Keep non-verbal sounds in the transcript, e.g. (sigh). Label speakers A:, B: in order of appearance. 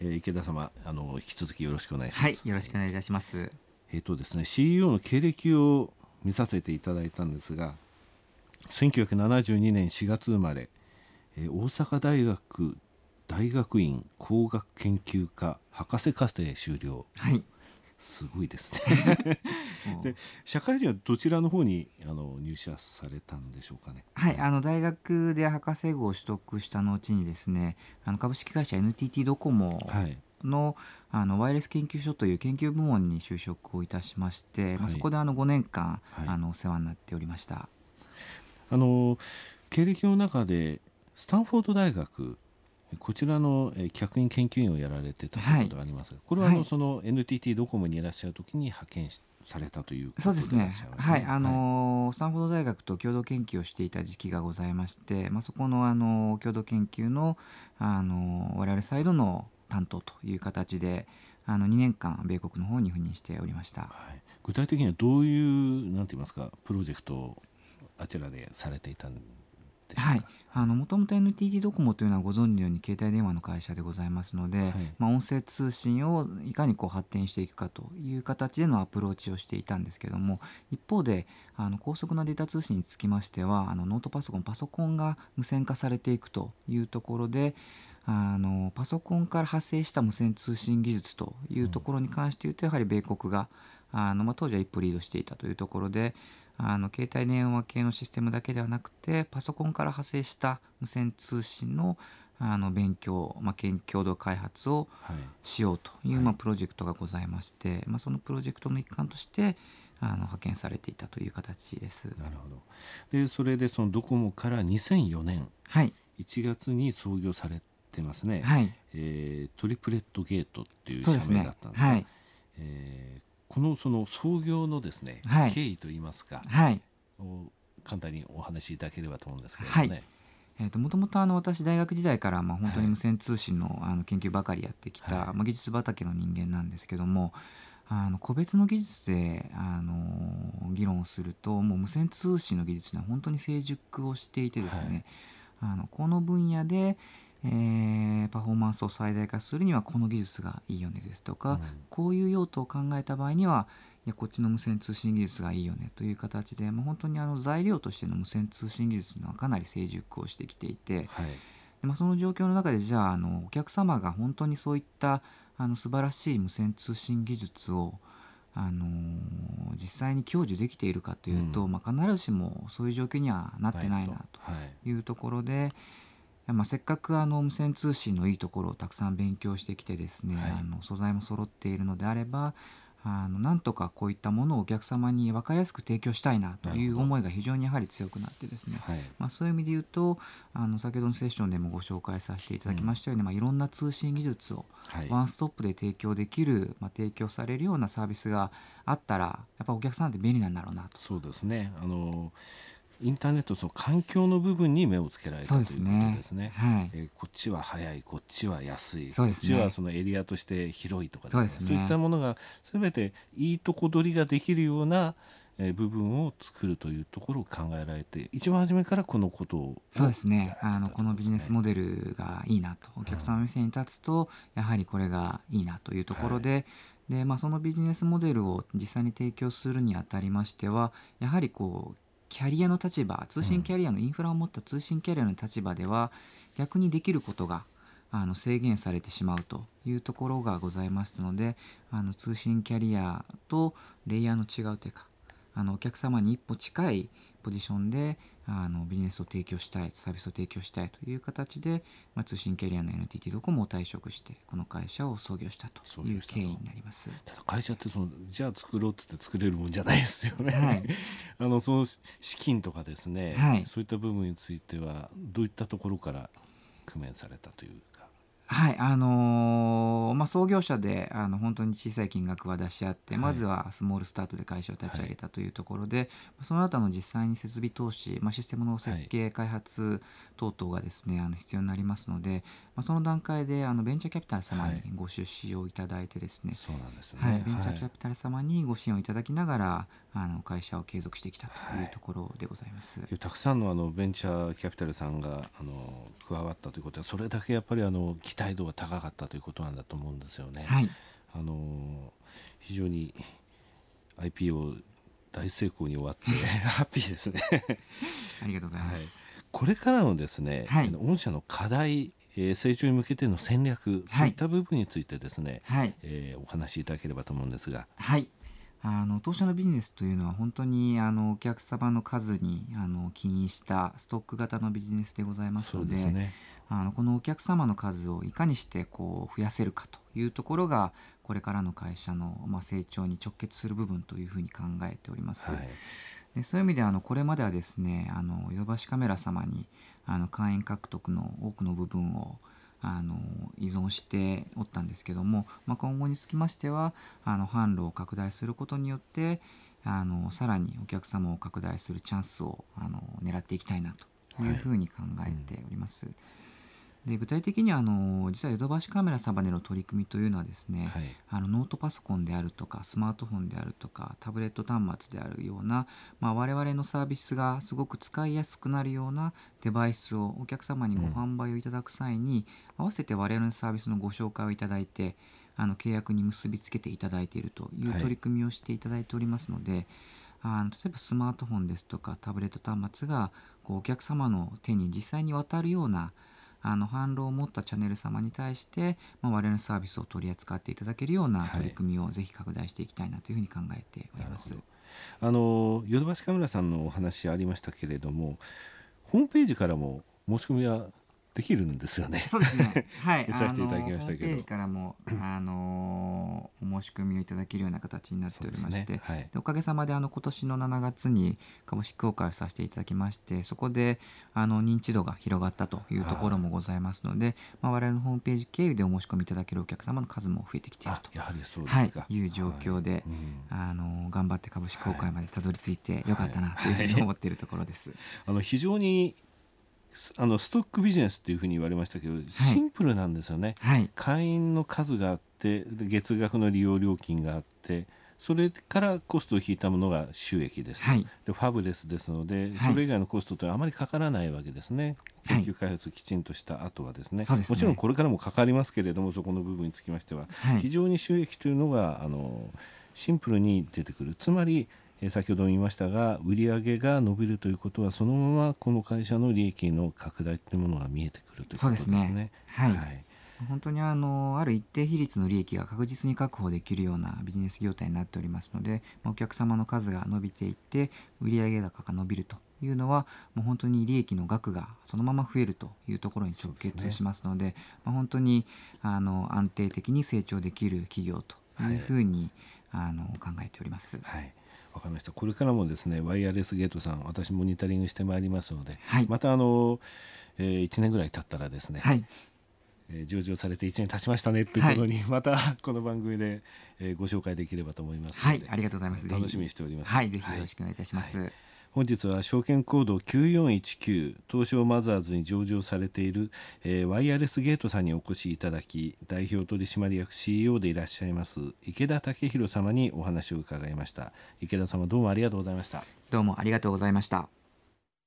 A: えー、池田様あの引き続きよろしくお願いします。
B: はい、よろしくお願いいたします。
A: えっ、とですね CEO の経歴を見させていただいたんですが1972年4月生まれ、えー大阪大学大学院工学研究科博士課程修了
B: はい。
A: すごいですね。(laughs) で社会人はどちらの方にあの入社されたんでしょうかね？
B: はい、あの大学で博士号を取得した後にですね、あの株式会社 NTT ドコモ
A: はい。
B: の,、あのワイヤレス研究所という研究部門に就職をいたしまして、まあ、
A: はい。
B: そこであの5年間、
A: はい。
B: あのお世話になっておりました。
A: あの経歴の中でスタンフォード大学こちらのえー客員研究員をやられてたということがありますが、これはあの、
B: はい。
A: その NTT ドコモにいらっしゃる時に派遣しされたという
B: そうですね。はい、あのースタンフォード大学と共同研究をしていた時期がございまして、まあ、そこのあの共同研究のあの我々サイドの担当という形で、あの2年間米国の方に赴任しておりました。
A: はい、具体的にはどういうなんて言いますかプロジェクトをあちらでされていたんでしょうか
B: はい、あのもともと NTT ドコモというのはご存知のように携帯電話の会社でございますので、
A: はい。
B: まあ、音声通信をいかにこう発展していくかという形でのアプローチをしていたんですけども一方であの高速なデータ通信につきましてはあのノートパソコンパソコンが無線化されていくというところであのパソコンから発生した無線通信技術というところに関して言うとやはり米国があの、まあ、当時は一歩リードしていたというところであの携帯電話系のシステムだけではなくてパソコンから派生した無線通信のあの勉強、まあ、研共同開発を
A: はい。
B: しようという、
A: はい。
B: まあ、プロジェクトがございまして、まあ、そのプロジェクトの一環としてあの派遣されていたという形です。
A: なるほど。でそれでそのドコモから2004年
B: はい、
A: 1月に創業されてますね、
B: はい、
A: えートリプレットゲートっていう社名だったんですが
B: はい、
A: えーこのその創業のですね、
B: はい。
A: 経緯といいますか
B: はい。
A: を簡単にお話しいただければと思うんですけれどもね、
B: はい。えー、ともともとあの私大学時代からまあ本当に
A: はい。
B: 無線通信のあの研究ばかりやってきた、
A: はい。
B: まあ、技術畑の人間なんですけどもあの個別の技術であの議論をするともう無線通信の技術には本当に成熟をしていてですね、あのこの分野で、えーパフォーマンスを最大化するにはこの技術がいいよねですとか、
A: うん。
B: こういう用途を考えた場合にはいやこっちの無線通信技術がいいよねという形で、まあ、本当にあの材料としての無線通信技術のはかなり成熟をしてきていて、
A: はい。
B: でまあ、その状況の中でじゃああのお客様が本当にそういったあの素晴らしい無線通信技術をあの実際に享受できているかというと、
A: うん。
B: まあ、必ずしもそういう状況にはなってないなと
A: はい。
B: いうところで、まあ、せっかくあの無線通信のいいところをたくさん勉強してきてですね、
A: はい。
B: あの素材も揃っているのであればあのなんとかこういったものをお客様に分かりやすく提供したいなという思いが非常にやはり強くなってですね、
A: はい。
B: まあ、そういう意味で言うとあの先ほどのセッションでもご紹介させていただきましたように、まあ、いろんな通信技術を
A: はい。
B: ワンストップで提供できる、まあ、提供されるようなサービスがあったらやっぱお客さんって便利なんだろうなと。
A: そうですね。あのインターネットその環境の部分に目をつけられたということ
B: ですね。
A: ですね。
B: はい。
A: えーこっちは早いこっちは安い、
B: ね。
A: こっちはそのエリアとして広いとかですね。
B: そう
A: いったものが全ていいとこ取りができるような、えー部分を作るというところを考えられて一番初めからこのことを
B: そうですね。あのこのビジネスモデルがいいなとお客様目線に立つとやはりこれがいいなというところで,、でまあ、そのビジネスモデルを実際に提供するにあたりましてはやはりこうキャリアの立場通信キャリアのインフラを持った通信キャリアの立場では逆にできることがあの制限されてしまうというところがございますのであの通信キャリアとレイヤーの違うというかあのお客様に一歩近いポジションであのビジネスを提供したいサービスを提供したいという形で、まあ、通信キャリアの NTT ドコモを退職してこの会社を
A: 創業したと
B: いう経緯になります。
A: ただ会社ってそのじゃあ作ろうっつって作れるもんじゃないですよね。
B: はい (laughs)
A: あのその資金とかですね、
B: はい
A: そういった部分についてはどういったところから工面されたというか。
B: はいあのーまあ、創業者であの本当に小さい金額は出し合って、
A: はい。
B: まずはスモールスタートで会社を立ち上げたというところで、その後の実際に設備投資、まあ、システムの設計、開発等々がですねあの必要になりますので、まあ、その段階であのベンチャーキャピタル様に
A: はい
B: ご出資をいただいてですね、
A: そうなんですね。
B: はいベンチャーキャ
A: はい
B: ピタル様にご支援をいただきながらあの会社を継続してきたというところでございます。
A: たくさんのあのベンチャーキャピタルさんがあの加わったということはそれだけやっぱりあの期待度が高かったということなんだと思うんですよね。
B: はい、
A: あの非常に IPO 大成功に終わって (laughs) ハッピーですね。
B: ありがとうございます。
A: これからのですね、
B: はい
A: 御社の課題、えー成長に向けての戦略、
B: はい
A: そういった部分についてですね、
B: はい、
A: えーお話しいただければと思うんですが、
B: はい。あの当社のビジネスというのは本当にあのお客様の数にあの起因したストック型のビジネスでございます
A: そ
B: ので
A: ね。
B: あのこのお客様の数をいかにしてこう増やせるかというところがこれからの会社の、まあ、成長に直結する部分というふうに考えております。
A: はい。
B: でそういう意味であのこれまではですねあのヨドバシカメラ様にあの会員獲得の多くの部分をあの依存しておったんですけども、まあ、今後につきましてはあの販路を拡大することによってあのさらにお客様を拡大するチャンスをあの狙っていきたいなというふうに考えております。で具体的にはあの実はヨドバシカメラ様での取り組みというのはですね、
A: はい。
B: あのノートパソコンであるとかスマートフォンであるとかタブレット端末であるような、まあ、我々のサービスがすごく使いやすくなるようなデバイスをお客様にご
A: うん
B: 販売をいただく際に、合わせて我々のサービスのご紹介をいただいてあの契約に結びつけていただいているという
A: はい
B: 取り組みをしていただいておりますので、あの例えばスマートフォンですとかタブレット端末がこうお客様の手に実際に渡るようなあの販路を持ったチャンネル様に対して、まあ、我々のサービスを取り扱っていただけるような
A: はい
B: 取り組みをぜひ拡大していきたいなというふうに考えております。
A: なるあのヨドバシカメラさんのお話ありましたけれども、ホームページからも申し込みはできるんですよね。
B: そうですね。はい。
A: 見 (laughs) させていただきましたけど
B: あのホームページからもあのお申し込みをいただけるような形になっておりまして、
A: ねはい。
B: でおかげさまであの今年の7月に株式公開をさせていただきましてそこであの認知度が広がったというところもございますので、まあ、我々のホームページ経由でお申し込みいただけるお客様の数も増えてきていると、
A: あやはりそうです
B: はい
A: か。、
B: いう状況で、
A: はいうん
B: あの頑張って株式公開までたどり着いてよかったなというふうに思っているところです。
A: あの非常にすあのストックビジネスっていうふうに言われましたけど、シンプルなんですよね。
B: はい、
A: 会員の数があってで月額の利用料金があってそれからコストを引いたものが収益です、
B: はい。
A: でファブレスですので、
B: はい。
A: それ以外のコストというのはあまりかからないわけですね。
B: はい。
A: 研究開発をきちんとした後はですね,、
B: ですね。
A: もちろんこれからもかかりますけれどもそこの部分につきましては、
B: はい。
A: 非常に収益というのがあのシンプルに出てくる。つまりえー先ほども言いましたが売上が伸びるということはそのままこの会社の利益の拡大というものが見えてくるということですね。
B: すね。はい。
A: はい
B: 本当にあのある一定比率の利益が確実に確保できるようなビジネス業態になっておりますので、まあお客様の数が伸びていって売上高が伸びるというのはもう本当に利益の額がそのまま増えるというところに直結しますのでまあ本当にあの安定的に成長できる企業というふうに、あの考えております。
A: はい、わかりました。これからもですね、ワイヤレスゲートさん、私モニタリングしてまいりますので、
B: はい
A: またあの、えー、1年ぐらい経ったらですね、
B: はい、
A: えー上場されて1年経ちましたねっていうことに、またこの番組で、えーご紹介できればと思います
B: はい、ありがとうございます。
A: 楽しみにしております。
B: はい、ぜひよろしくお願いいたします。
A: はい本日は証券コード9419東証マザーズに上場されている、えーワイヤレスゲートさんにお越しいただき代表取締役 CEO でいらっしゃいます池田武弘様にお話を伺いました池田様どうもありがとうございました
B: どうもありがとうございました。